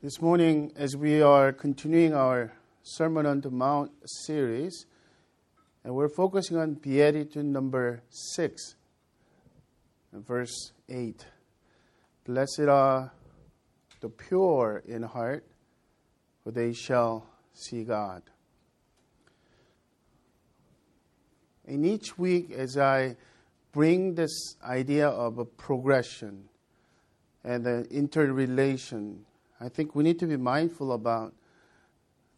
This morning, as we are continuing our Sermon on the Mount series, and we're focusing on Beatitude number 6, verse 8. Blessed are the pure in heart, for they shall see God. In each week, as I bring this idea of a progression and the interrelation I think we need to be mindful about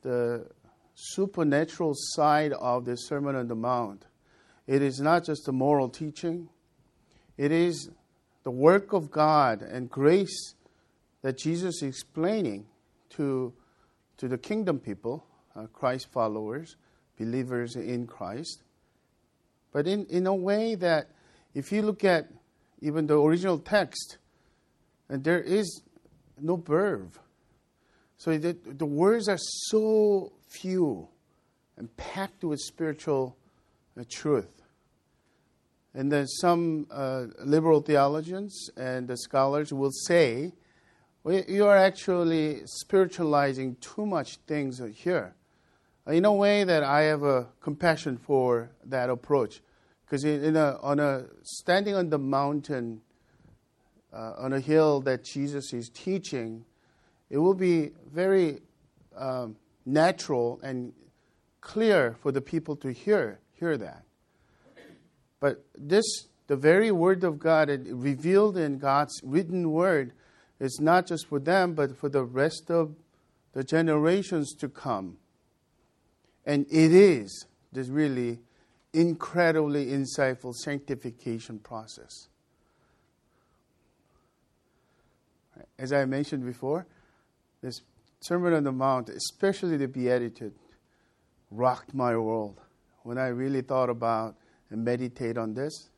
the supernatural side of the Sermon on the Mount. It is not just a moral teaching, it is the work of God and grace that Jesus is explaining to, to the kingdom people, uh, Christ followers, believers in Christ. But in, in a way that, if you look at even the original text, and there is no verb. So the, the words are so few and packed with spiritual uh, truth. And then some uh, liberal theologians and the scholars will say, well, you are actually spiritualizing too much things here. In a way that I have a compassion for that approach. Because on a standing on the mountain uh, on a hill that Jesus is teaching, it will be very um, natural and clear for the people to hear hear that. But this, the very word of God, revealed in God's written word, is not just for them, but for the rest of the generations to come. And it is this really incredibly insightful sanctification process. As I mentioned before, this Sermon on the Mount, especially the Beatitude, rocked my world. When I really thought about and meditate on this,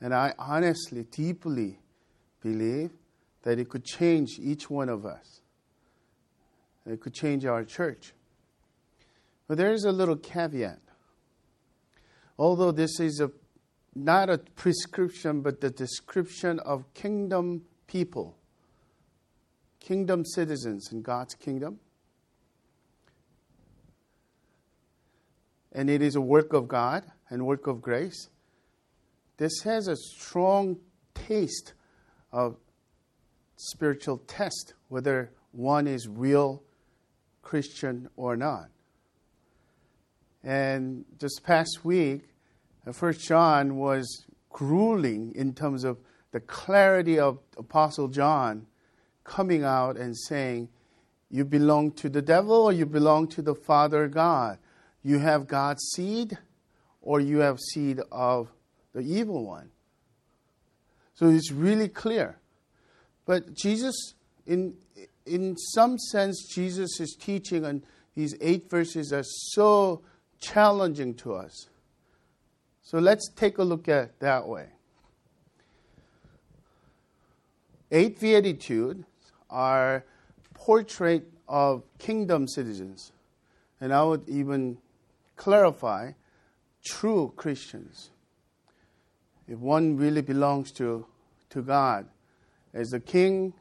and I honestly, deeply believe that it could change each one of us. It could change our church. But there is a little caveat. Although this is a not a prescription, but the description of kingdom people, kingdom citizens in God's kingdom. And it is a work of God and work of grace. This has a strong taste of spiritual test, whether one is real Christian or not. And just past week, First John was grueling in terms of the clarity of Apostle John coming out and saying, You belong to the devil or you belong to the Father God. You have God's seed or you have seed of the evil one. So it's really clear. But Jesus, in, in some sense, Jesus' teaching on these eight verses are so challenging to us. So let's take a look at that way. Eight Beatitudes are portrait of kingdom citizens. And I would even clarify true Christians. If one really belongs to, to God as the King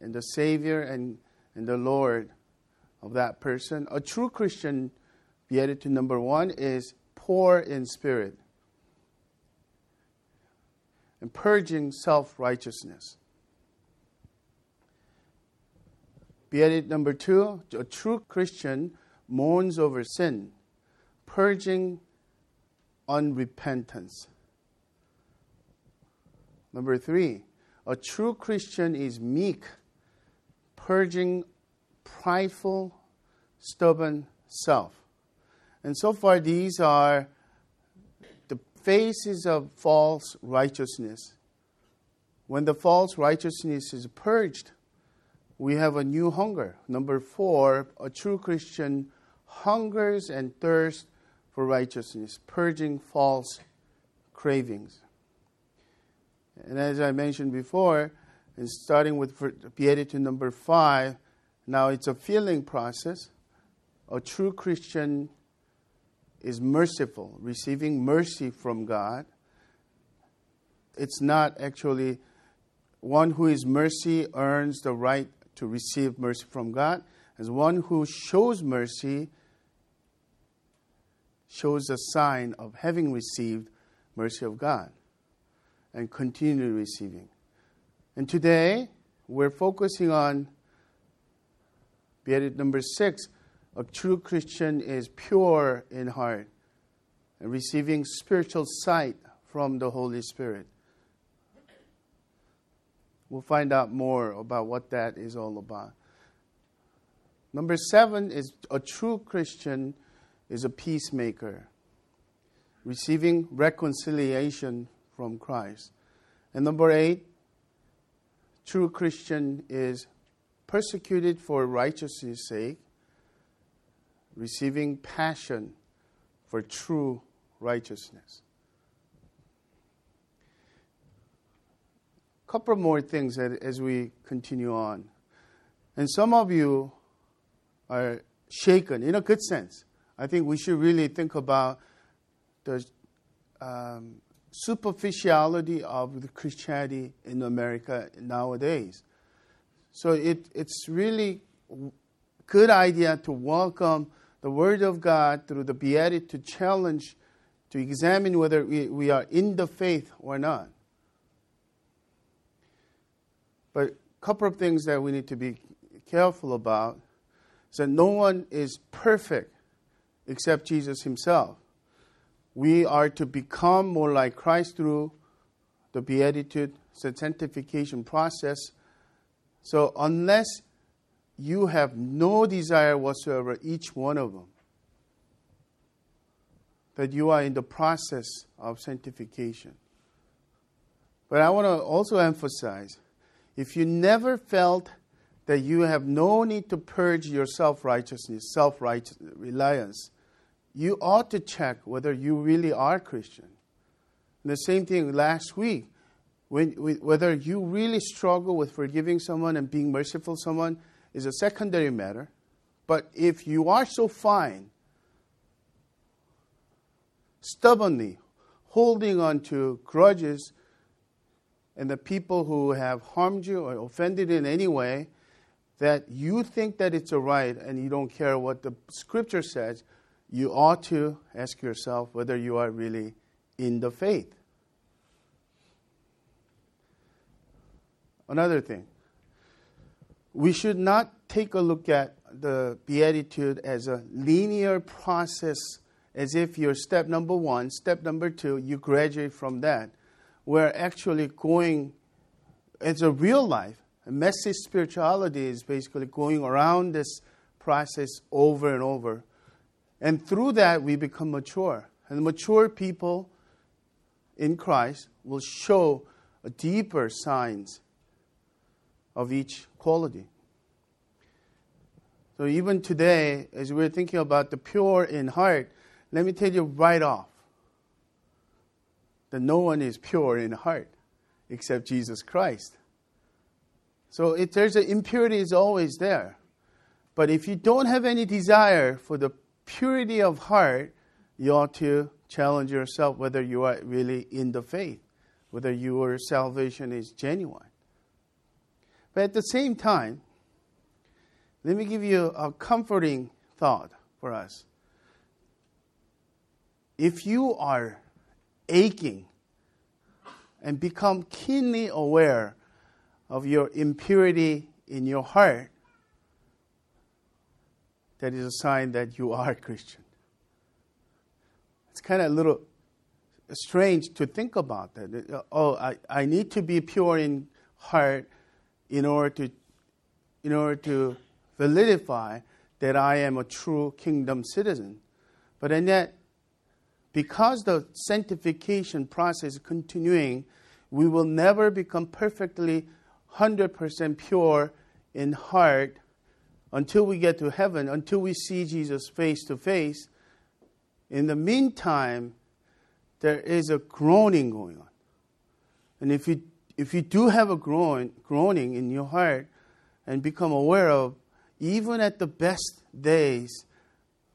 and the Savior and, and the Lord of that person, a true Christian, beatitude number one, is poor in spirit and purging self righteousness. Beatitude number two, a true Christian mourns over sin, purging unrepentance. Number three, a true Christian is meek, purging prideful, stubborn self. And so far, these are faces of false righteousness. When the false righteousness is purged, we have a new hunger. Number four, a true Christian hungers and thirsts for righteousness, purging false cravings. And as I mentioned before, and starting with Beatitude number five, now it's a feeling process. A true Christian is merciful, receiving mercy from God. It's not actually one who is mercy earns the right to receive mercy from God, as one who shows mercy shows a sign of having received mercy of God and continue receiving. And today, we're focusing on Beatitude number six a true Christian is pure in heart and receiving spiritual sight from the Holy Spirit. We'll find out more about what that is all about. Number seven is a true Christian is a peacemaker, receiving reconciliation from Christ. And number eight, true Christian is persecuted for righteousness' sake, receiving passion for true righteousness. A couple more things as we continue on. And some of you are shaken in a good sense. I think we should really think about the um, superficiality of the Christianity in America nowadays. So it, it's really good idea to welcome the Word of God through the Beatitude challenge, to examine whether we, we are in the faith or not. But a couple of things that we need to be careful about is that no one is perfect except Jesus himself. We are to become more like Christ through the beatitude sanctification process. So unless you have no desire whatsoever, each one of them, that you are in the process of sanctification. But I want to also emphasize if you never felt that you have no need to purge your self righteousness, self reliance, you ought to check whether you really are Christian. And the same thing last week, when, whether you really struggle with forgiving someone and being merciful to someone is a secondary matter. But if you are so fine, stubbornly holding on to grudges and the people who have harmed you or offended in any way, that you think that it's a right and you don't care what the scripture says, you ought to ask yourself whether you are really in the faith. Another thing, we should not take a look at the Beatitude as a linear process, as if you're step number one, step number two, you graduate from that. We're actually going, it's a real life, a message spirituality is basically going around this process over and over and through that, we become mature. And mature people in Christ will show deeper signs of each quality. So, even today, as we're thinking about the pure in heart, let me tell you right off that no one is pure in heart except Jesus Christ. So, if there's an impurity, is always there. But if you don't have any desire for the purity of heart, you ought to challenge yourself whether you are really in the faith, whether your salvation is genuine. But at the same time, let me give you a comforting thought for us. If you are aching and become keenly aware of your impurity in your heart, that is a sign that you are a Christian. It's kind of a little strange to think about that. Oh, I, I need to be pure in heart in order to in order to validify that I am a true kingdom citizen. But and yet, because the sanctification process is continuing, we will never become perfectly 100% pure in heart until we get to heaven, until we see Jesus face to face. In the meantime, there is a groaning going on. And if you, if you do have a groan, groaning in your heart and become aware of, even at the best days,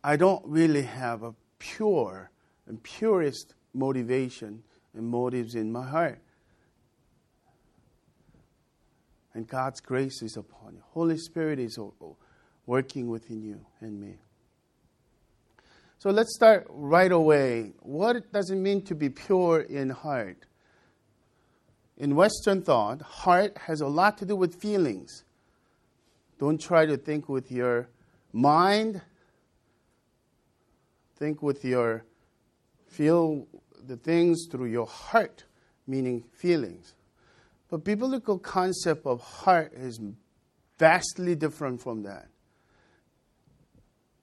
I don't really have a pure and purest motivation and motives in my heart. and God's grace is upon you. Holy Spirit is working within you and me. So let's start right away. What does it mean to be pure in heart? In Western thought, heart has a lot to do with feelings. Don't try to think with your mind. Think with your feel the things through your heart, meaning feelings. But biblical concept of heart is vastly different from that.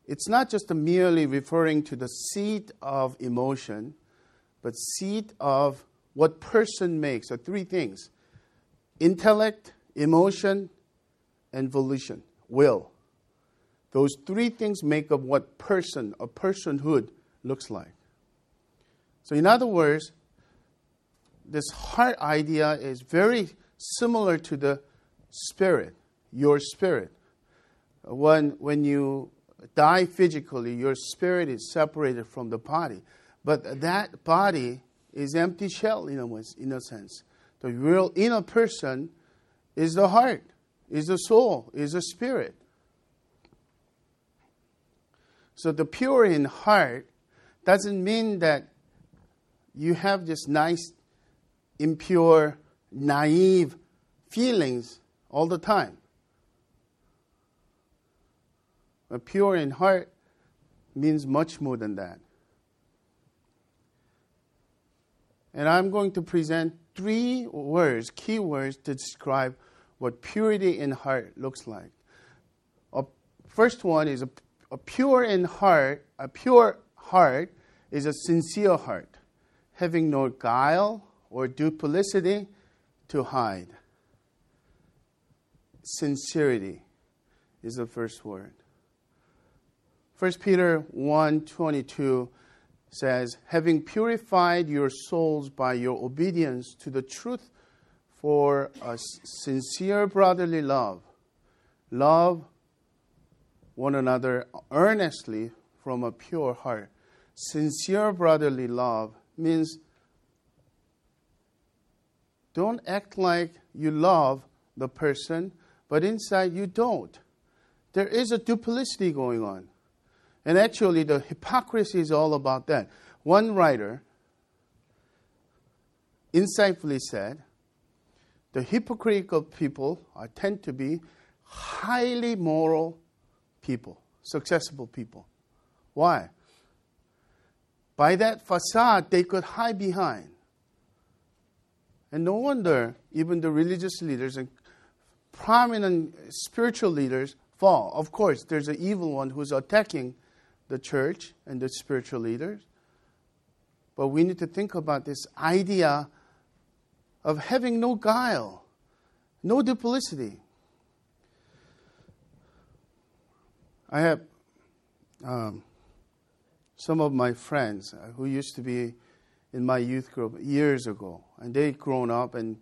It's not just merely referring to the seat of emotion, but seat of what person makes. are three things: intellect, emotion, and volition, will. Those three things make up what person, a personhood, looks like. So, in other words, this heart idea is very similar to the spirit, your spirit. When, when you die physically, your spirit is separated from the body. But that body is empty shell in a, in a sense. The real inner person is the heart, is the soul, is the spirit. So the pure in heart doesn't mean that you have this nice, impure, naive feelings all the time. But pure in heart means much more than that. And I'm going to present three words, key words, to describe what purity in heart looks like. A first one is a, a pure in heart, a pure heart is a sincere heart having no guile or duplicity to hide. Sincerity is the first word. 1 Peter 1:22 says, "Having purified your souls by your obedience to the truth for a sincere brotherly love, love one another earnestly from a pure heart." Sincere brotherly love means don't act like you love the person, but inside you don't. There is a duplicity going on. And actually, the hypocrisy is all about that. One writer insightfully said the hypocritical people are, tend to be highly moral people, successful people. Why? By that facade, they could hide behind. And no wonder even the religious leaders and prominent spiritual leaders fall. Of course, there's an evil one who's attacking the church and the spiritual leaders. But we need to think about this idea of having no guile, no duplicity. I have um, some of my friends uh, who used to be in my youth group years ago, and they've grown up and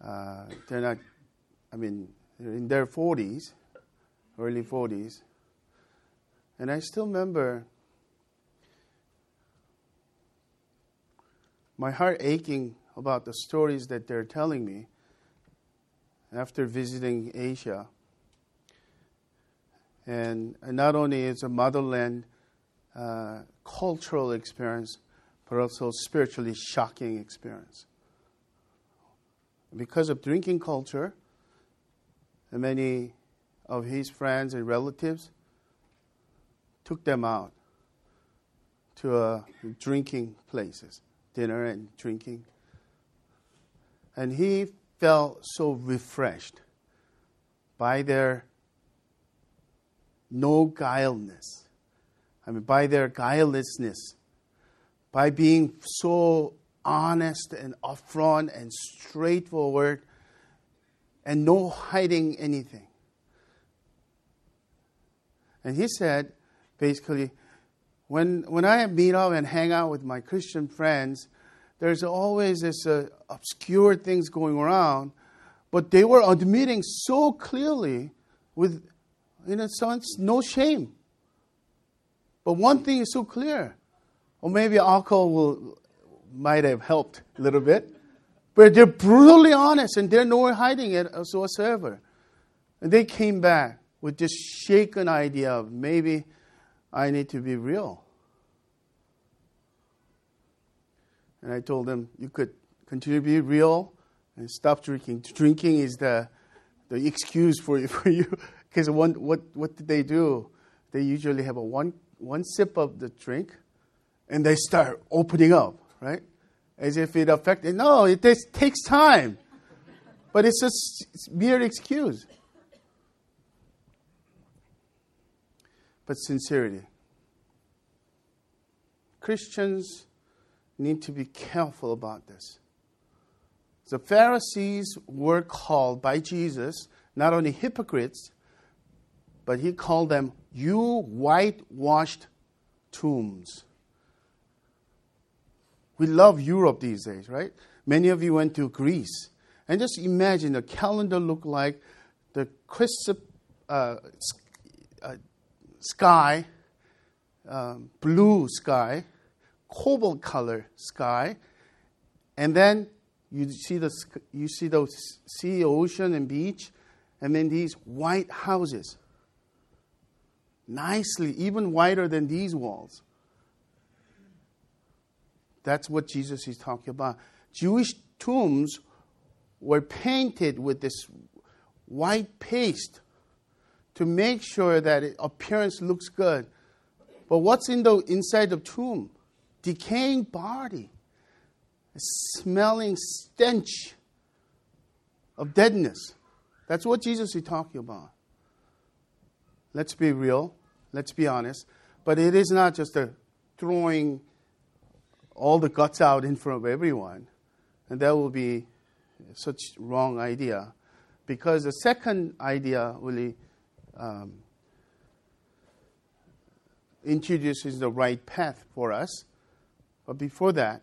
uh, they're not, I mean, they're in their 40s, early 40s. And I still remember my heart aching about the stories that they're telling me after visiting Asia. And, not only is a motherland uh, cultural experience, but also spiritually shocking experience. Because of drinking culture, many of his friends and relatives took them out to uh, drinking places, dinner and drinking. And he felt so refreshed by their no guileness I mean, by their guilelessness, by being so honest and upfront and straightforward and no hiding anything. And he said, basically, when, when I meet up and hang out with my Christian friends, there's always this uh, obscure things going around, but they were admitting so clearly with, in a sense, no shame. But one thing is so clear, or maybe alcohol will, might have helped a little bit, But they're brutally honest and they're nowhere hiding it whatsoever. And they came back with this shaken idea of maybe I need to be real. And I told them, you could continue to be real and stop drinking. Drinking is the, the excuse for, for you. Because what, what did they do? They usually have a one, one sip of the drink and they start opening up, right? As if it affected. No, it takes, time. But it's just it's mere excuse. But sincerity. Christians need to be careful about this. The Pharisees were called by Jesus not only hypocrites, but he called them, You whitewashed tombs. We love Europe these days, right? Many of you went to Greece. And just imagine the calendar looked like the crisp uh, uh, sky, um, blue sky, cobalt color sky, and then you see the you see the sea, ocean, and beach, and then these white houses, nicely, even whiter than these walls. That's what Jesus is talking about. Jewish tombs were painted with this white paste to make sure that appearance looks good. But what's in the inside the tomb? Decaying body, a smelling stench of deadness. That's what Jesus is talking about. Let's be real. Let's be honest. But it is not just a throwing all the guts out in front of everyone. And that will be such wrong idea. Because the second idea really um, introduces the right path for us. But before that,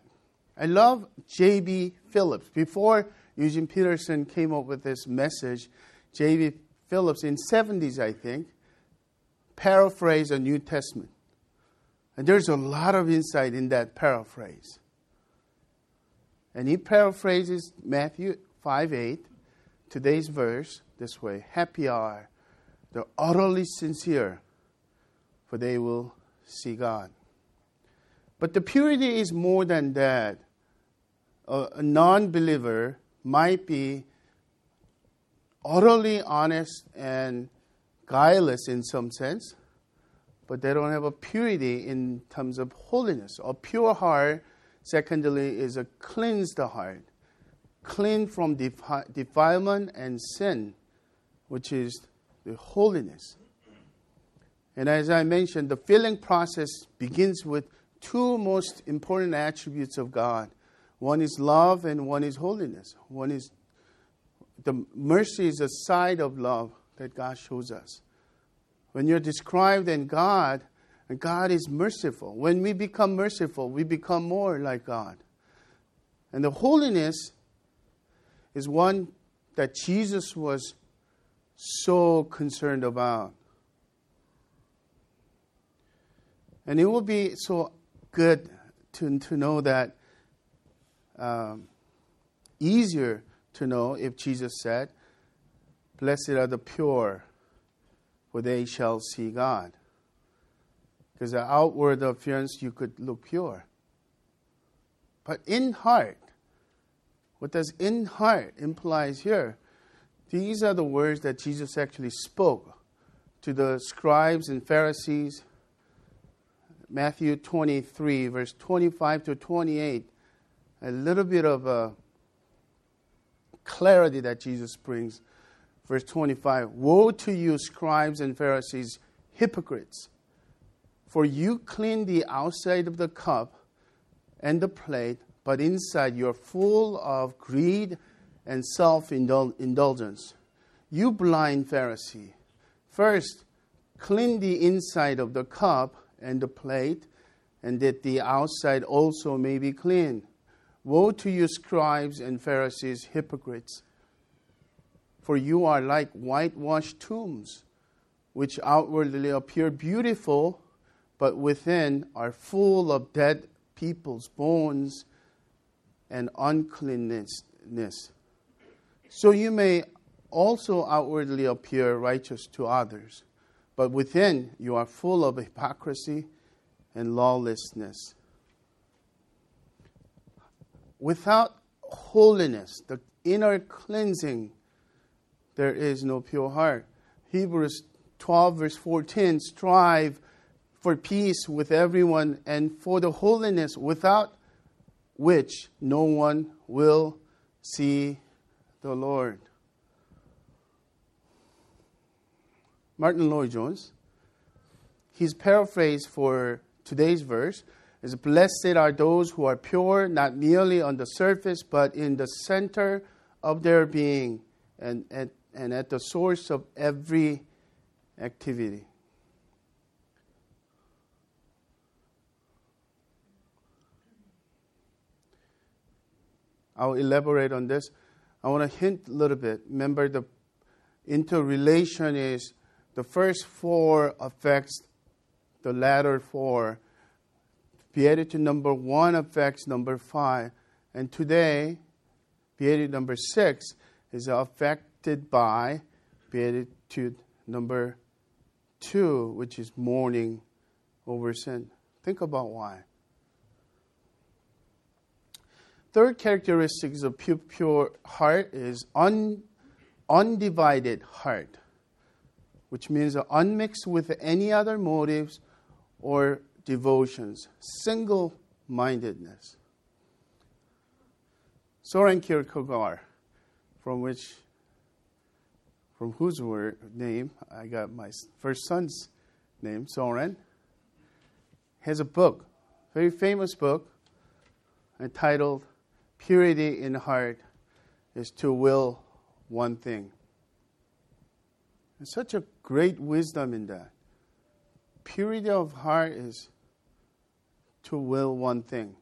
I love J.B. Phillips. Before Eugene Peterson came up with this message, J.B. Phillips in 70s, I think, paraphrased the New Testament. And there's a lot of insight in that paraphrase. And he paraphrases Matthew 5 8, today's verse, this way Happy are the utterly sincere, for they will see God. But the purity is more than that. A, non believer might be utterly honest and guileless in some sense, but they don't have a purity in terms of holiness. A pure heart, secondly, is a cleansed heart, clean from defi- defilement and sin, which is the holiness. And as I mentioned, the filling process begins with two most important attributes of God. One is love and one is holiness. One is the mercy is a side of love that God shows us. When you're described in God, God is merciful. When we become merciful, we become more like God. And the holiness is one that Jesus was so concerned about. And it will be so good to, to know that, um, easier to know if Jesus said, Blessed are the pure, for they shall see God. Because the outward appearance, you could look pure. But in heart, what does in heart implies here? These are the words that Jesus actually spoke to the scribes and Pharisees. Matthew 23, verse 25 to 28. A little bit of a clarity that Jesus brings. Verse 25 Woe to you, scribes and Pharisees, hypocrites! For you clean the outside of the cup and the plate, but inside you're full of greed and self indulgence. You blind Pharisee, first clean the inside of the cup and the plate, and that the outside also may be clean. Woe to you, scribes and Pharisees, hypocrites! For you are like whitewashed tombs, which outwardly appear beautiful, but within are full of dead people's bones and uncleanness. So you may also outwardly appear righteous to others, but within you are full of hypocrisy and lawlessness. Without holiness, the inner cleansing, there is no pure heart. Hebrews 12, verse 14 strive for peace with everyone and for the holiness without which no one will see the Lord. Martyn Lloyd-Jones, his paraphrase for today's verse is Blessed are those who are pure, not merely on the surface, but in the center of their being and, and, and at the source of every activity. I'll elaborate on this. I want to hint a little bit. Remember, the interrelation is the first four affects the latter four. Beatitude number one affects number five. And today, Beatitude number six is affected by Beatitude number two, which is mourning over sin. Think about why. Third characteristic of pure, pure heart is un, undivided heart, which means unmixed with any other motives or devotions, single mindedness. Soren Kierkegaard, from which from whose word, name I got my first son's name, Soren, has a book, very famous book, entitled Purity in heart is to will one thing. There's such a great wisdom in that. Purity of heart is to will one thing.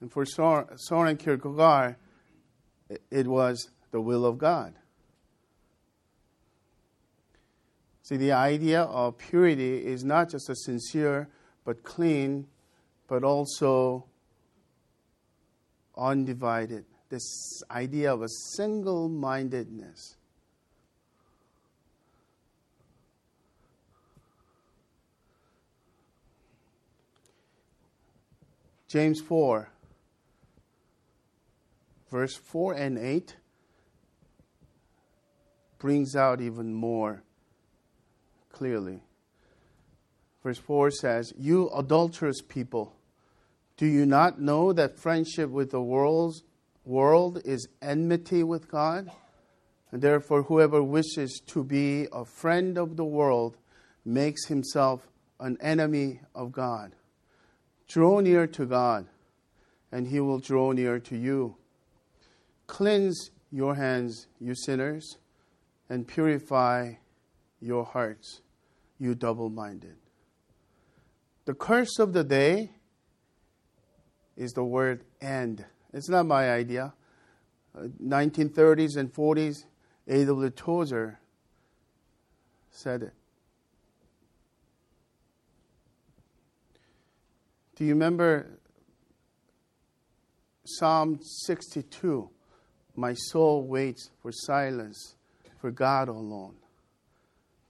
And for Soren Kierkegaard, it was the will of God. See, the idea of purity is not just a sincere but clean, but also undivided, this idea of a single mindedness. James 4, verse 4 and 8 brings out even more clearly. Verse 4 says, You adulterous people, do you not know that friendship with the world's, world is enmity with God? And therefore, whoever wishes to be a friend of the world makes himself an enemy of God. Draw near to God, and he will draw near to you. Cleanse your hands, you sinners, and purify your hearts, you double minded. The curse of the day is the word end. It's not my idea. Uh, 1930s and 40s, A.W. Tozer said it. Do you remember Psalm 62? My soul waits for silence, for God alone.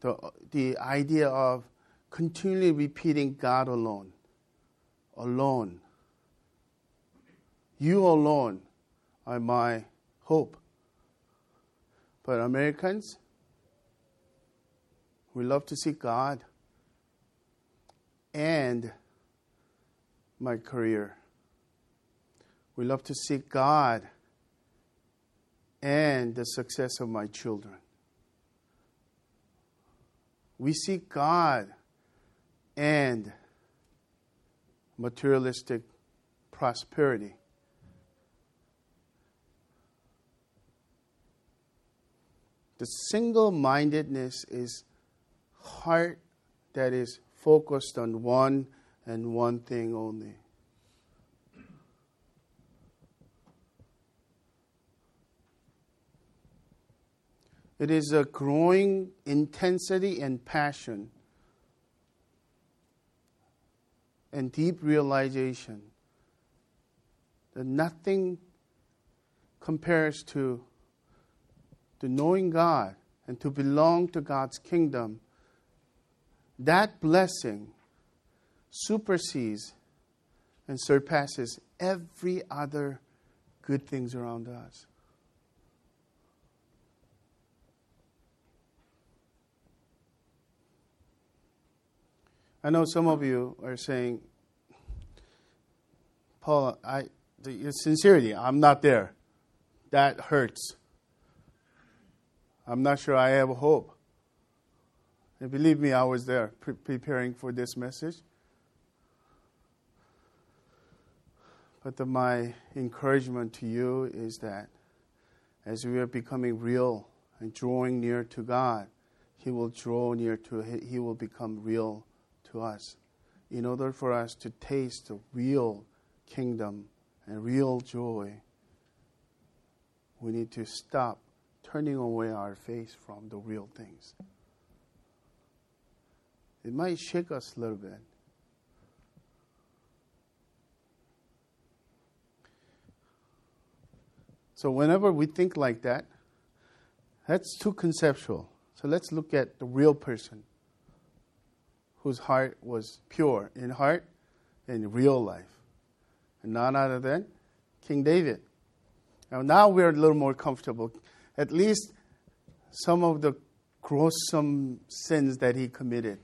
The, the idea of continually repeating God alone, alone, you alone are my hope. But Americans, we love to see God and my career. We love to seek God and the success of my children. We seek God and materialistic prosperity. The single mindedness is heart that is focused on one and one thing only. It is a growing intensity and passion and deep realization that nothing compares to, to knowing God and to belong to God's kingdom, that blessing supersedes and surpasses every other good things around us. I know some of you are saying, Paul, I, the sincerity, I'm not there. That hurts. I'm not sure I have hope. And believe me, I was there pre- preparing for this message. But the, my encouragement to you is that as we are becoming real and drawing near to God, He will draw near to He will become real to us. In order for us to taste the real kingdom and real joy, we need to stop turning away our face from the real things. It might shake us a little bit. So, whenever we think like that, that's too conceptual. So, let's look at the real person whose heart was pure in heart in real life. And none other than King David. Now, now we're a little more comfortable. At least some of the gruesome sins that he committed.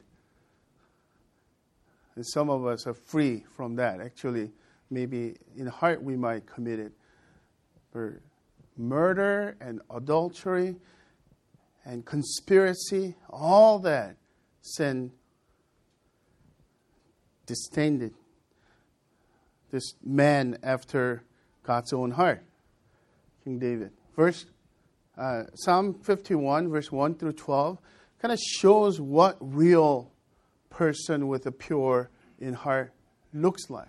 And some of us are free from that. Actually, maybe in heart we might commit it. For murder and adultery and conspiracy, all that sin disdained this man after God's own heart, King David. Verse uh, Psalm 51, verse 1 through 12, kind of shows what real person with a pure in heart looks like.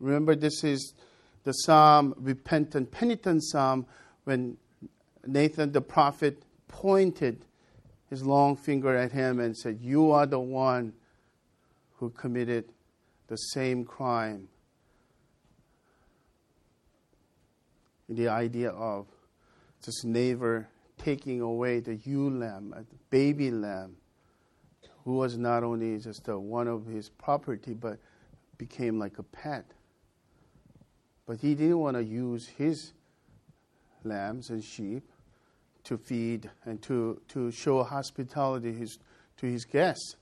Remember, this is the psalm, repentant, penitent psalm, when Nathan the prophet pointed his long finger at him and said, You are the one who committed the same crime. The idea of this neighbor taking away the ewe lamb, uh, a baby lamb, who was not only just a, one of his property, but became like a pet. But he didn't want to use his lambs and sheep to feed and to, to show hospitality his, to his guests.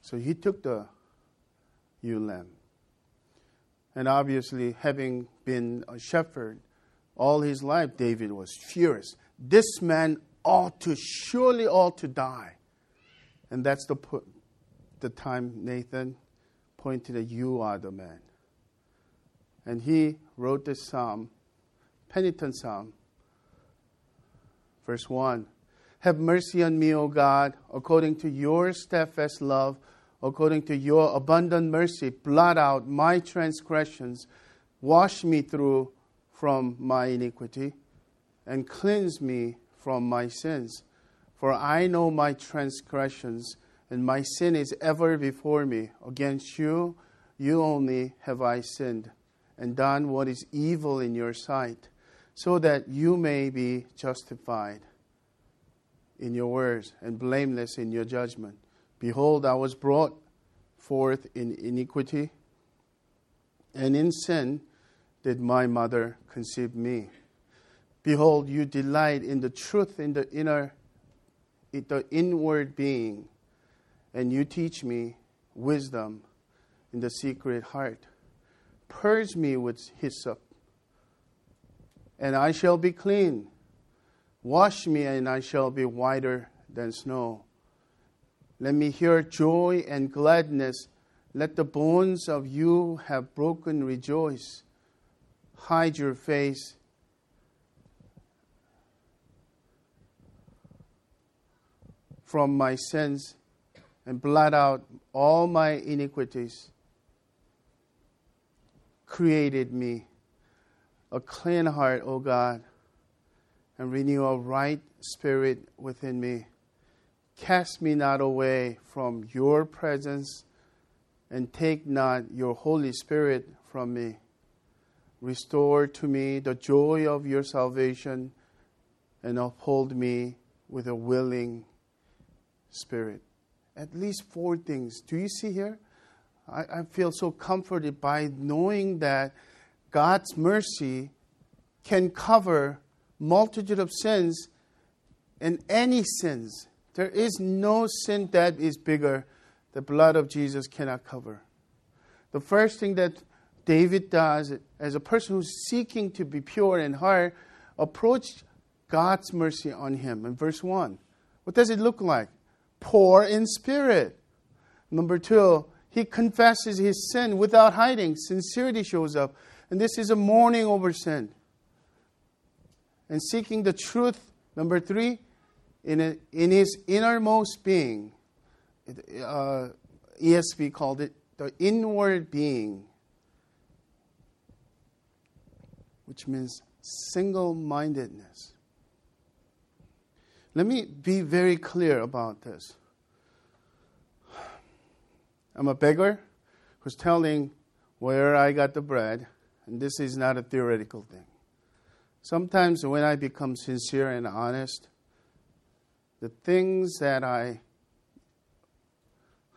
So he took the ewe lamb. And obviously, having been a shepherd all his life, David was furious. This man ought to, surely ought to die. And that's the, the time Nathan pointed at you are the man. And he wrote this psalm, penitent psalm, verse 1. Have mercy on me, O God, according to your steadfast love, according to your abundant mercy. Blot out my transgressions, wash me through from my iniquity, and cleanse me from my sins. For I know my transgressions, and my sin is ever before me. Against you, you only have I sinned and done what is evil in your sight, so that you may be justified in your words and blameless in your judgment. Behold, I was brought forth in iniquity, and in sin did my mother conceive me. Behold, you delight in the truth in the inner, in the inward being, and you teach me wisdom in the secret heart. Purge me with hyssop, and I shall be clean. Wash me, and I shall be whiter than snow. Let me hear joy and gladness. Let the bones of you have broken rejoice. Hide your face. From my sins and blot out all my iniquities created me a clean heart, O God, and renew a right spirit within me. Cast me not away from your presence, and take not your Holy Spirit from me. Restore to me the joy of your salvation and uphold me with a willing spirit. At least four things. Do you see here? I, I feel so comforted by knowing that God's mercy can cover multitude of sins and any sins. There is no sin that is bigger the blood of Jesus cannot cover. The first thing that David does as a person who's seeking to be pure in heart, approached God's mercy on him. In verse 1, what does it look like? Poor in spirit. Number two, he confesses his sin without hiding. Sincerity shows up. And this is a mourning over sin. And seeking the truth. Number three, in, a, in his innermost being. Uh, ESV called it the inward being, which means single mindedness. Let me be very clear about this. I'm a beggar who's telling where I got the bread, and this is not a theoretical thing. Sometimes when I become sincere and honest, the things that I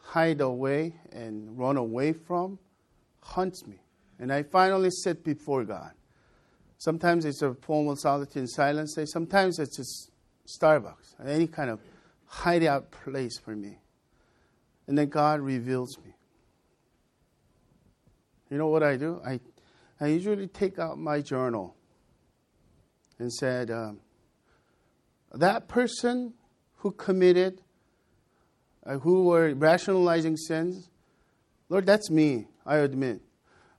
hide away and run away from haunts me. And I finally sit before God. Sometimes it's a formal solitude and silence day. Sometimes it's just Starbucks, any kind of hideout place for me. And then God reveals me. You know what I do? I, I usually take out my journal and said, um, that person who committed, uh, who were rationalizing sins, Lord, that's me, I admit.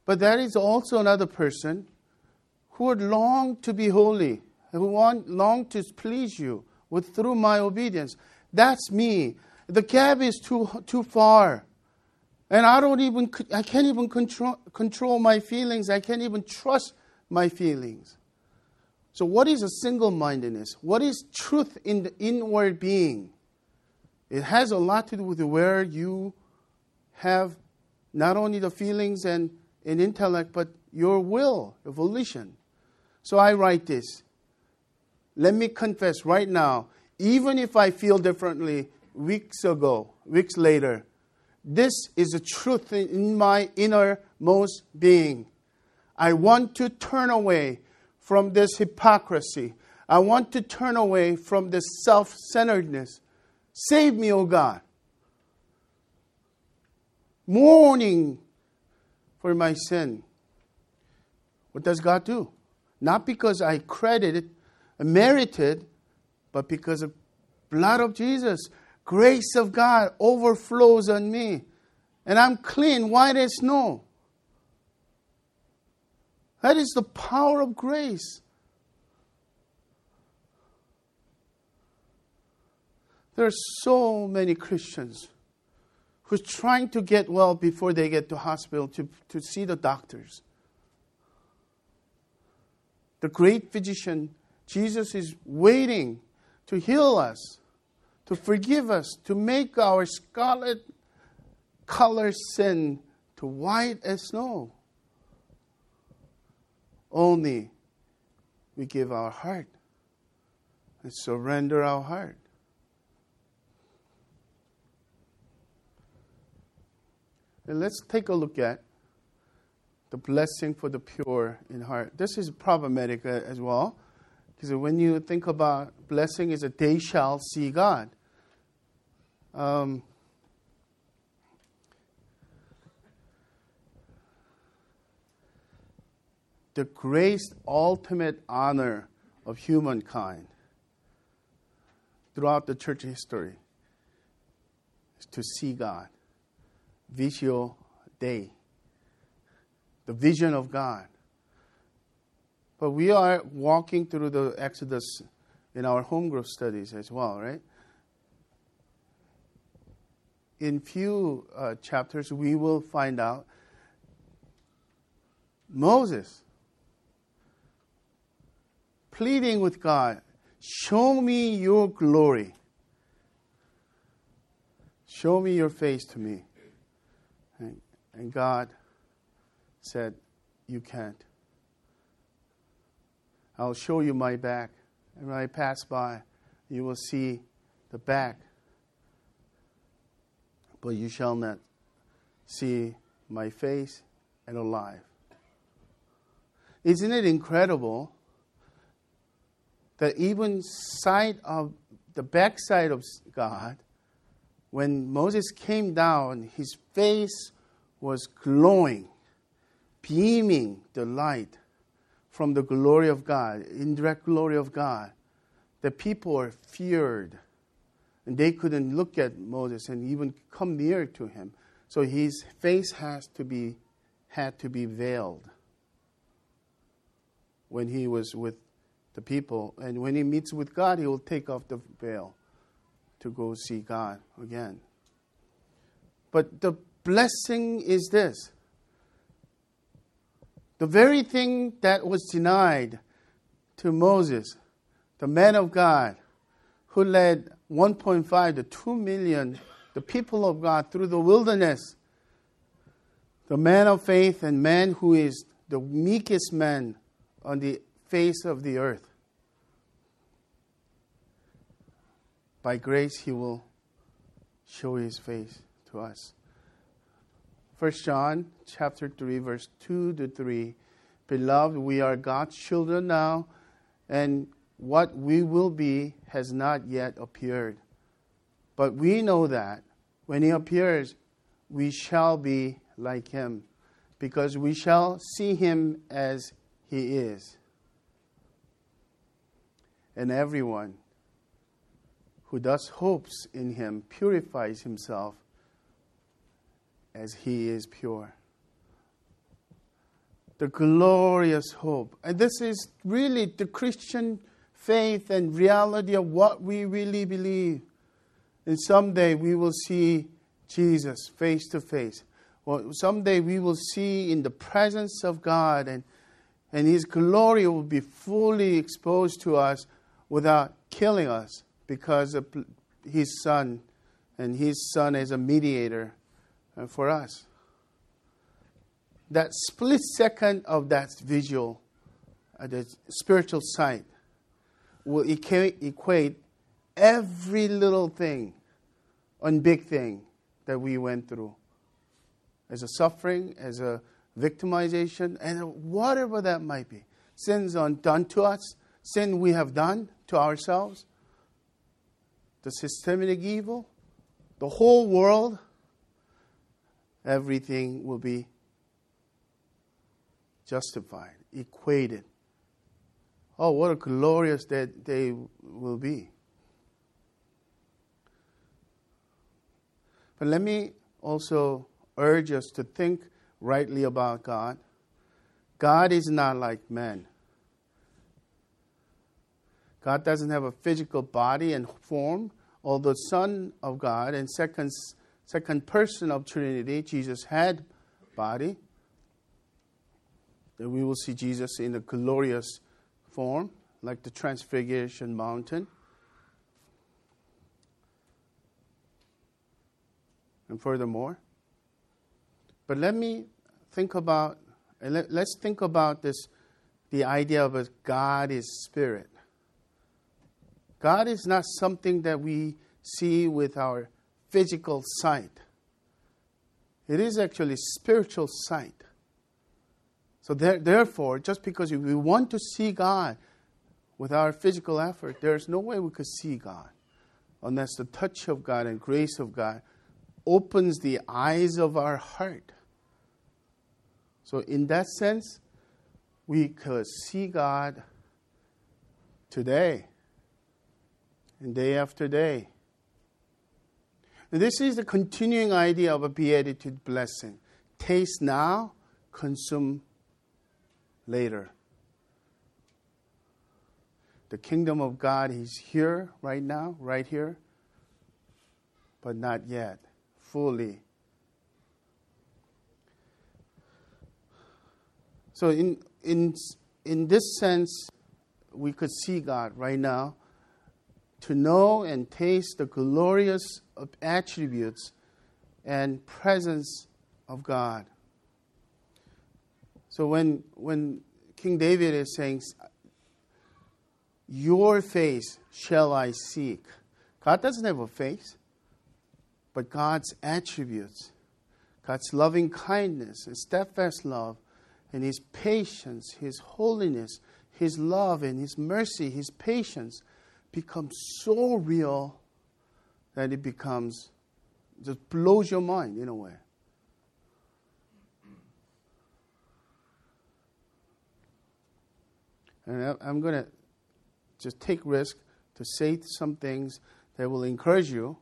But that is also another person who would long to be holy who want, long to please you with through my obedience. That's me. The gap is too too far. And I don't even I can't even control control my feelings. I can't even trust my feelings. So what is a single-mindedness? What is truth in the inward being? It has a lot to do with where you have not only the feelings and, and intellect, but your will, your volition. So I write this let me confess right now, even if I feel differently weeks ago, weeks later, this is the truth in my innermost being. I want to turn away from this hypocrisy. I want to turn away from this self centeredness. Save me, O God. Mourning for my sin. What does God do? Not because I credited, merited, but because of blood of Jesus, grace of God overflows on me. And I'm clean, white as snow. That is the power of grace. There are so many Christians who's trying to get well before they get to hospital to, to see the doctors. The great physician Jesus is waiting to heal us, to forgive us, to make our scarlet color sin to white as snow. Only we give our heart and surrender our heart. And let's take a look at the blessing for the pure in heart. This is problematic uh, as well because when you think about blessing, is a they shall see God. Um, the greatest ultimate honor of humankind throughout the church history is to see God. Visio Dei. The vision of God. But we are walking through the Exodus in our home group studies as well, right? In few uh, chapters, we will find out Moses pleading with God, Show me your glory. Show me your face to me. And, and God said, You can't. I'll show you my back. And when I pass by, you will see the back. But you shall not see my face and alive. Isn't it incredible that even sight of the backside of God, when Moses came down, his face was glowing, beaming the light from the glory of God, indirect glory of God. The people were feared, and they couldn't look at Moses and even come near to him. So his face has to be had to be veiled when he was with the people. And when he meets with God, he will take off the veil to go see God again. But the blessing is this the very thing that was denied to Moses, the man of God, who led 1.5 to 2 million, the people of God, through the wilderness, the man of faith and man who is the meekest man on the face of the earth. By grace, he will show his face to us. 1 John chapter 3 verse 2 to 3 Beloved we are God's children now and what we will be has not yet appeared. But we know that when he appears we shall be like him because we shall see him as he is. And everyone who thus hopes in him purifies himself as he is pure. The glorious hope. And this is really the Christian faith and reality of what we really believe. And someday we will see Jesus face to face. Well, someday we will see in the presence of God, and, and His glory will be fully exposed to us without killing us because of His Son, and His Son as a mediator uh, for us. That split second of that visual, uh, the spiritual sight, will equate every little thing and big thing that we went through as a suffering, as a victimization, and whatever that might be. Sins done to us, sin we have done to ourselves, the systemic evil, the whole world everything will be justified, equated. Oh, what a glorious that day will be. But let me also urge us to think rightly about God. God is not like men. God doesn't have a physical body and form, although Son of God and second second person of Trinity, Jesus had body. Then we will see Jesus in a glorious form, like the Transfiguration Mountain. And furthermore, but let me think about, let, let's think about this the idea of a God is spirit. God is not something that we see with our physical sight. It is actually spiritual sight. So there, therefore, just because we want to see God with our physical effort, there's no way we could see God unless the touch of God and grace of God opens the eyes of our heart. So in that sense, we could see God today and day after day this is the continuing idea of a beatitude blessing. Taste now, consume later. The kingdom of God is here right now, right here, but not yet, fully. So, in, in, in this sense, we could see God right now to know and taste the glorious attributes and presence of God. So when, when King David is saying, Your face shall I seek. God doesn't have a face, but God's attributes, God's loving kindness and steadfast love, and His patience, His holiness, His love, and His mercy, His patience become so real that it becomes, just blows your mind in a way. And I'm going to just take risk to say some things that will encourage you.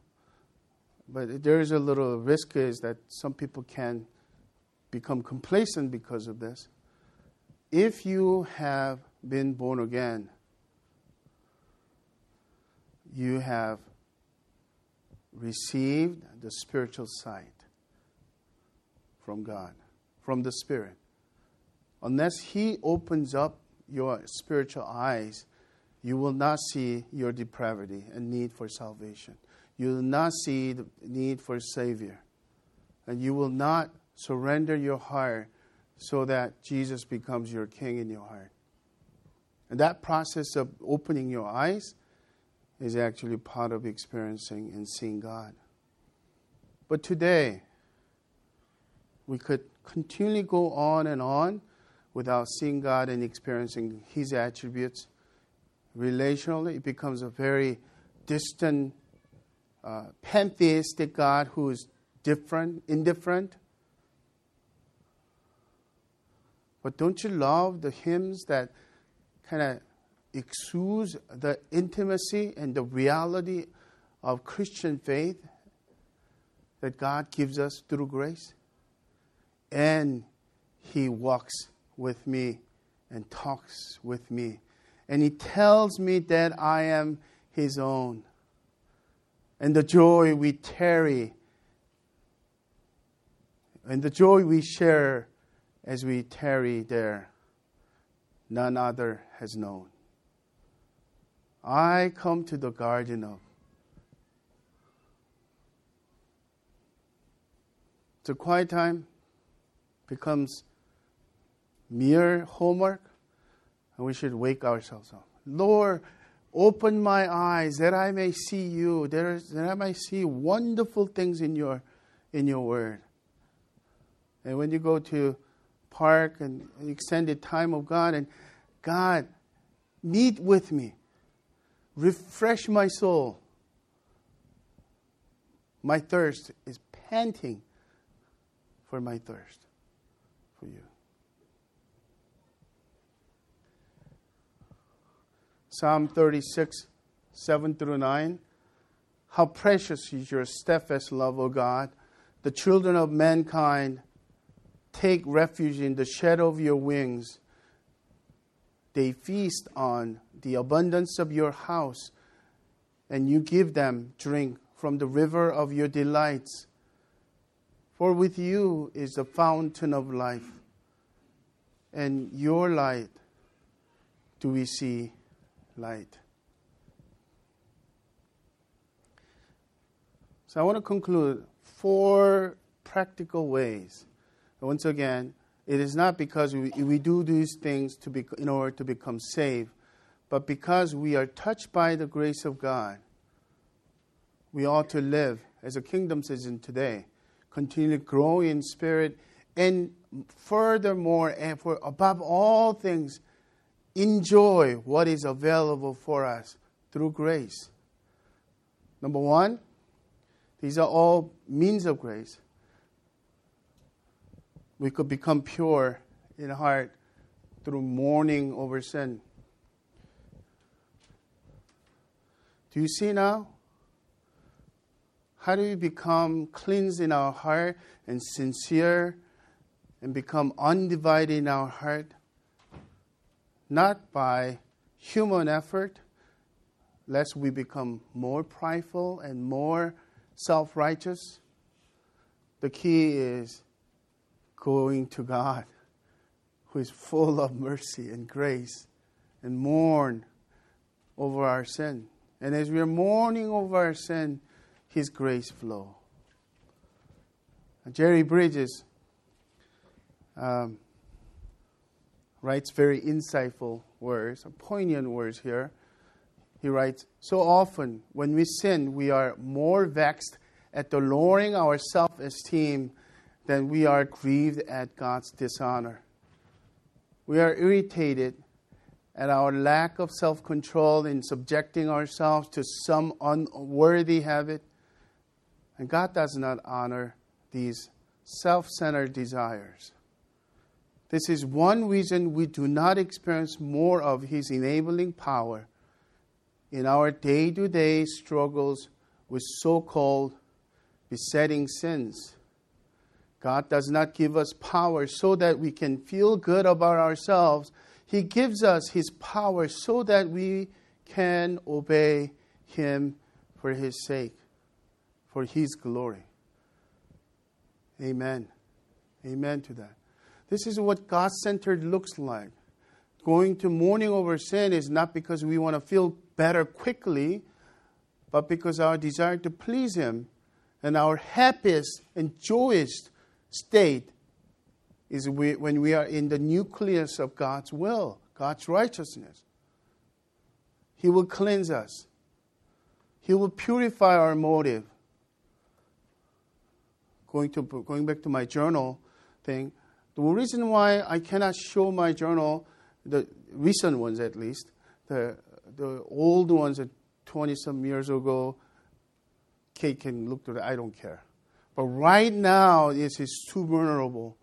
But there is a little risk is that some people can become complacent because of this. If you have been born again, you have received the spiritual sight from God, from the Spirit. Unless He opens up your spiritual eyes, you will not see your depravity and need for salvation. You will not see the need for a Savior. And you will not surrender your heart so that Jesus becomes your King in your heart. And that process of opening your eyes is actually part of experiencing and seeing God. But today, we could continually go on and on without seeing God and experiencing His attributes. Relationally, it becomes a very distant, uh, pantheistic God who is different, indifferent. But don't you love the hymns that kind of exudes the intimacy and the reality of Christian faith that God gives us through grace? And He walks with me and talks with me. And He tells me that I am His own. And the joy we tarry and the joy we share as we tarry there, none other has known. I come to the garden of. The quiet time becomes mere homework, and we should wake ourselves up. Lord, open my eyes that I may see you, that I may see wonderful things in your, in your word. And when you go to park and extended time of God, and God, meet with me refresh my soul. My thirst is panting for my thirst for you. Psalm 36, 7 through 9. How precious is your steadfast love, O God. The children of mankind take refuge in the shadow of your wings. They feast on the abundance of your house, and you give them drink from the river of your delights. For with you is the fountain of life, and your light do we see light. So I want to conclude four practical ways. Once again, it is not because we, we do these things to be, in order to become saved, but because we are touched by the grace of God, we ought to live as a kingdom citizen today, continue to grow in spirit, and furthermore, and for above all things, enjoy what is available for us through grace. Number one, these are all means of grace. We could become pure in heart through mourning over sin. Do you see now? How do we become cleansed in our heart and sincere and become undivided in our heart? Not by human effort, lest we become more prideful and more self righteous. The key is going to God, who is full of mercy and grace, and mourn over our sin. And as we are mourning over our sin, His grace flow. Jerry Bridges um, writes very insightful words, poignant words here. he writes, So often when we sin, we are more vexed at the lowering our self esteem than we are grieved at God's dishonor. We are irritated at our lack of self control in subjecting ourselves to some unworthy habit. And God does not honor these self centered desires. This is one reason we do not experience more of His enabling power in our day to day struggles with so called besetting sins. God does not give us power so that we can feel good about ourselves. He gives us His power so that we can obey Him for His sake, for His glory. Amen. Amen to that. This is what God centered looks like. Going to mourning over sin is not because we want to feel better quickly, but because our desire to please Him and our happiest and joyous state is we, when we are in the nucleus of God's will, God's righteousness. He will cleanse us, He will purify our motive. Going, to, going back to my journal thing, the reason why I cannot show my journal, the recent ones at least, the, the old ones 20 some years ago, Kate can look through it, I don't care. But right now, it is too vulnerable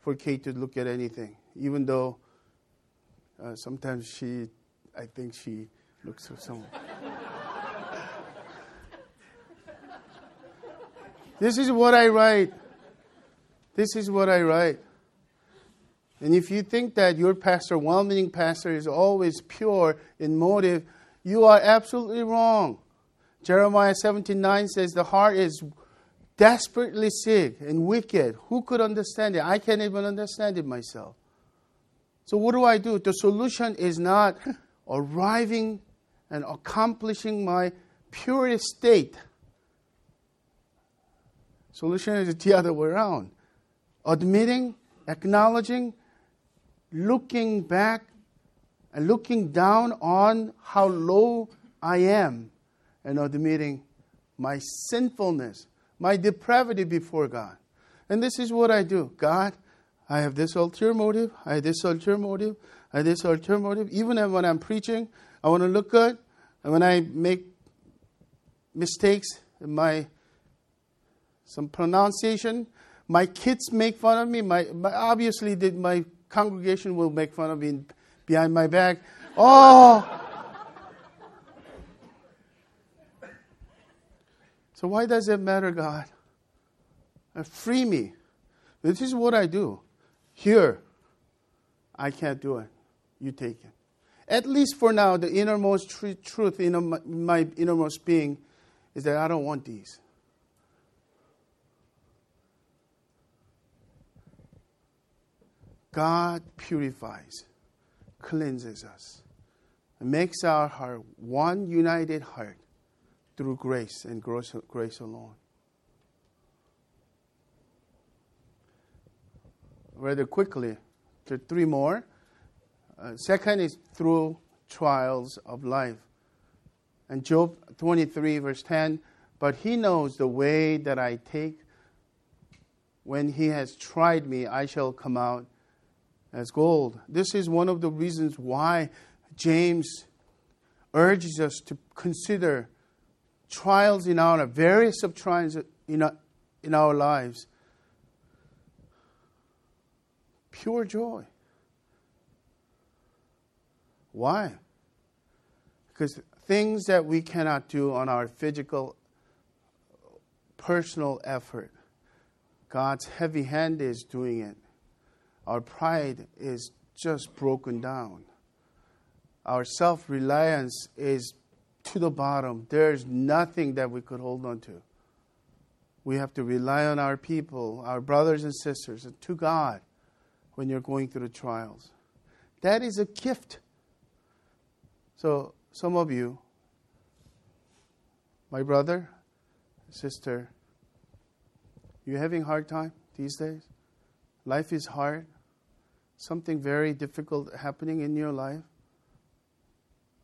for Kate to look at anything, even though uh, sometimes she, I think she looks for someone. this is what I write. This is what I write. And if you think that your pastor, well meaning pastor, is always pure in motive, you are absolutely wrong. Jeremiah 17 says, The heart is desperately sick and wicked. Who could understand it? I can't even understand it myself. So, what do I do? The solution is not arriving and accomplishing my purest state. Solution is the other way around. Admitting, acknowledging, looking back, and looking down on how low I am, and admitting my sinfulness my depravity before God. And this is what I do God, I have this ulterior motive, I have this ulterior motive, I have this ulterior motive. Even when I'm preaching, I want to look good. And when I make mistakes in my some pronunciation, my kids make fun of me. My, my obviously, my congregation will make fun of me behind my back. Oh, So why does it matter, God? Uh, free me. This is what I do. Here, I can't do it. You take it. At least for now, the innermost tr- truth in my, my innermost being is that I don't want these. God purifies, cleanses us, makes our heart one united heart through grace and grace, grace alone. Rather quickly, to three more. Uh, second is through trials of life. And Job 23, verse 10 But he knows the way that I take. When he has tried me, I shall come out as gold. This is one of the reasons why James urges us to consider trials in our various of trials in our, in our lives. Pure joy. Why? Because things that we cannot do on our physical personal effort god's heavy hand is doing it. Our pride is just broken down. Our self-reliance is to the bottom. There's nothing that we could hold on to. We have to rely on our people, our brothers and sisters, and to God when you're going through the trials. That is a gift. So, some of you, my brother, sister, you're having hard time these days? Life is hard. Something very difficult happening in your life.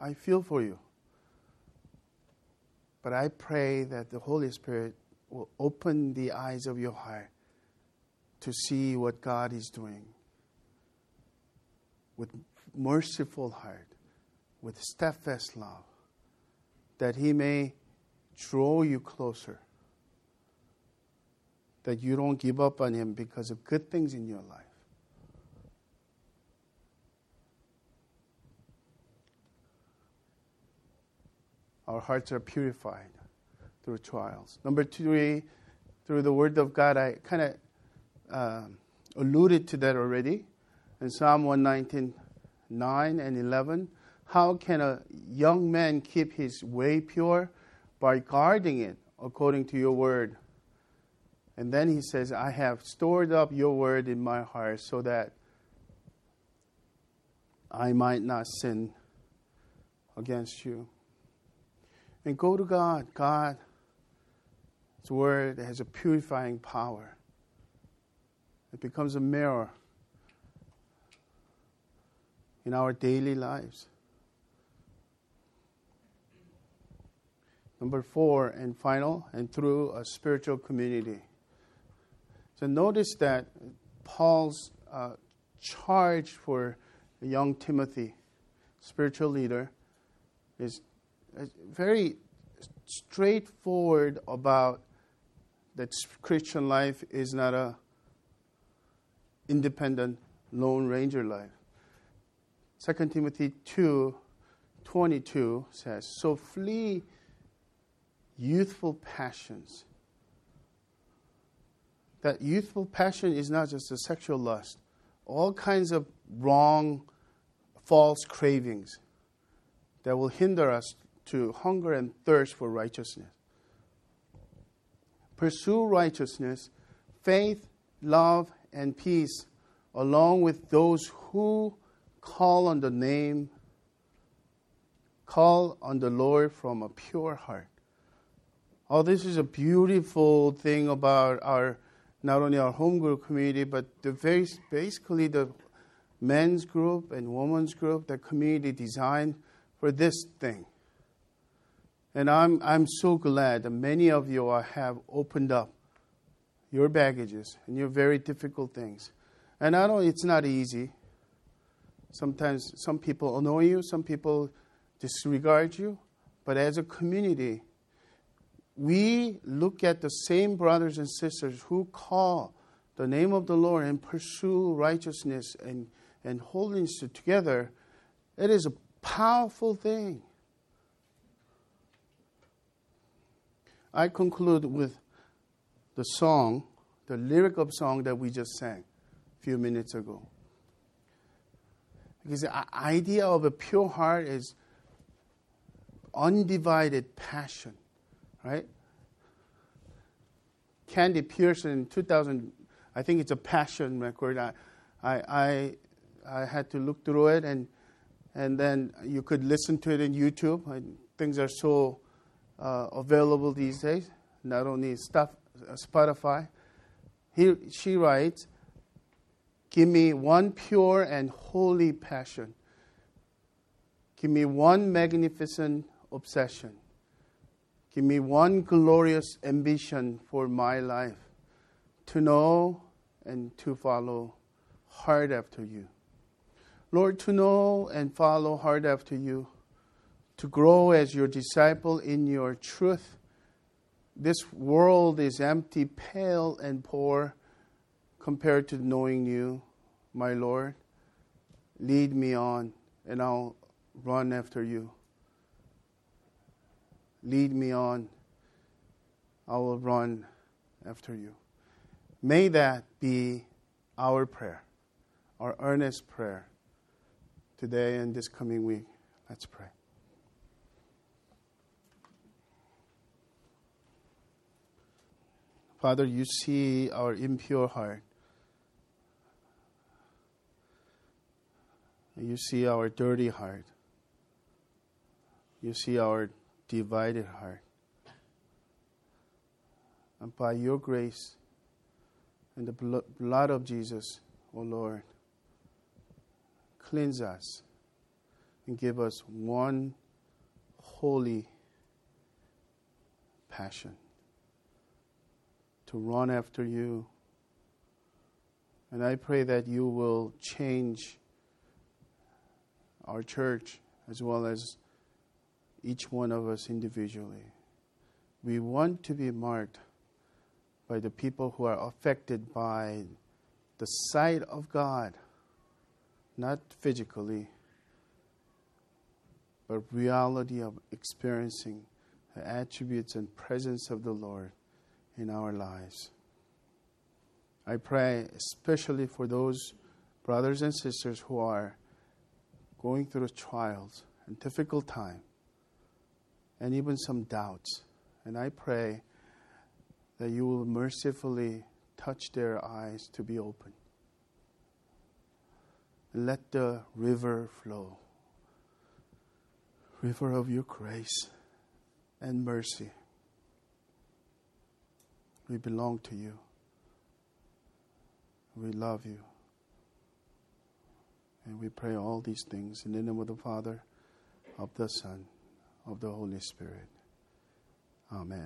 I feel for you. But I pray that the Holy Spirit will open the eyes of your heart to see what God is doing with merciful heart, with steadfast love, that He may draw you closer, that you don't give up on Him because of good things in your life. Our hearts are purified through trials. Number three, through the Word of God, I kind of uh, alluded to that already in Psalm 119, 9 and 11. How can a young man keep his way pure? By guarding it according to your word. And then he says, I have stored up your word in my heart so that I might not sin against you. And go to God. God, His word has a purifying power. It becomes a mirror in our daily lives. Number four and final, and through a spiritual community. So notice that Paul's uh, charge for young Timothy, spiritual leader, is Uh, very straightforward about that Christian life is not a independent lone ranger life. 2 Timothy 2 22 says, So flee youthful passions. That youthful passion is not just a sexual lust, all kinds of wrong, false cravings that will hinder us to hunger and thirst for righteousness. Pursue righteousness, faith, love, and peace, along with those who call on the name, call on the Lord from a pure heart. Oh, this is a beautiful thing about our not only our home group community, but the very basically the men's group and women's group, the community designed for this thing. And I'm, I'm so glad that many of you have opened up your baggages and your very difficult things. And I know it's not easy. Sometimes some people annoy you, some people disregard you. But as a community, we look at the same brothers and sisters who call the name of the Lord and pursue righteousness and, and holiness together. It is a powerful thing. I conclude with the song, the lyric of song that we just sang a few minutes ago. Because the idea of a pure heart is undivided passion, right? Candi Pearson 2000, I think it's a passion record. I, I, I, I had to look through it, and, and then you could listen to it in YouTube. And things are so uh, available these days, not only stuff, uh, Spotify. He, she writes, Give me one pure and holy passion. Give me one magnificent obsession. Give me one glorious ambition for my life to know and to follow hard after you. Lord, to know and follow hard after you, to grow as your disciple in your truth. This world is empty, pale, and poor compared to knowing you my Lord. Lead me on, and I'll run after you. Lead me on, I will run after you. May that be our prayer, our earnest prayer today and this coming week. Let's pray. Father, you see our impure heart. You see our dirty heart. You see our divided heart. And by your grace and the blood of Jesus, O oh Lord, cleanse us and give us one holy passion to run after you. And I pray that you will change our church as well as each one of us individually. We want to be marked by the people who are affected by the sight of God, not physically, but reality of experiencing the attributes and presence of the Lord in our lives. I pray especially for those brothers and sisters who are going through trials and difficult time and even some doubts. And I pray that you will mercifully touch their eyes to be open. Let the river flow. River of your grace and mercy. We belong to you. We love you. And we pray all these things in the name of the Father, of the Son, of the Holy Spirit. Amen.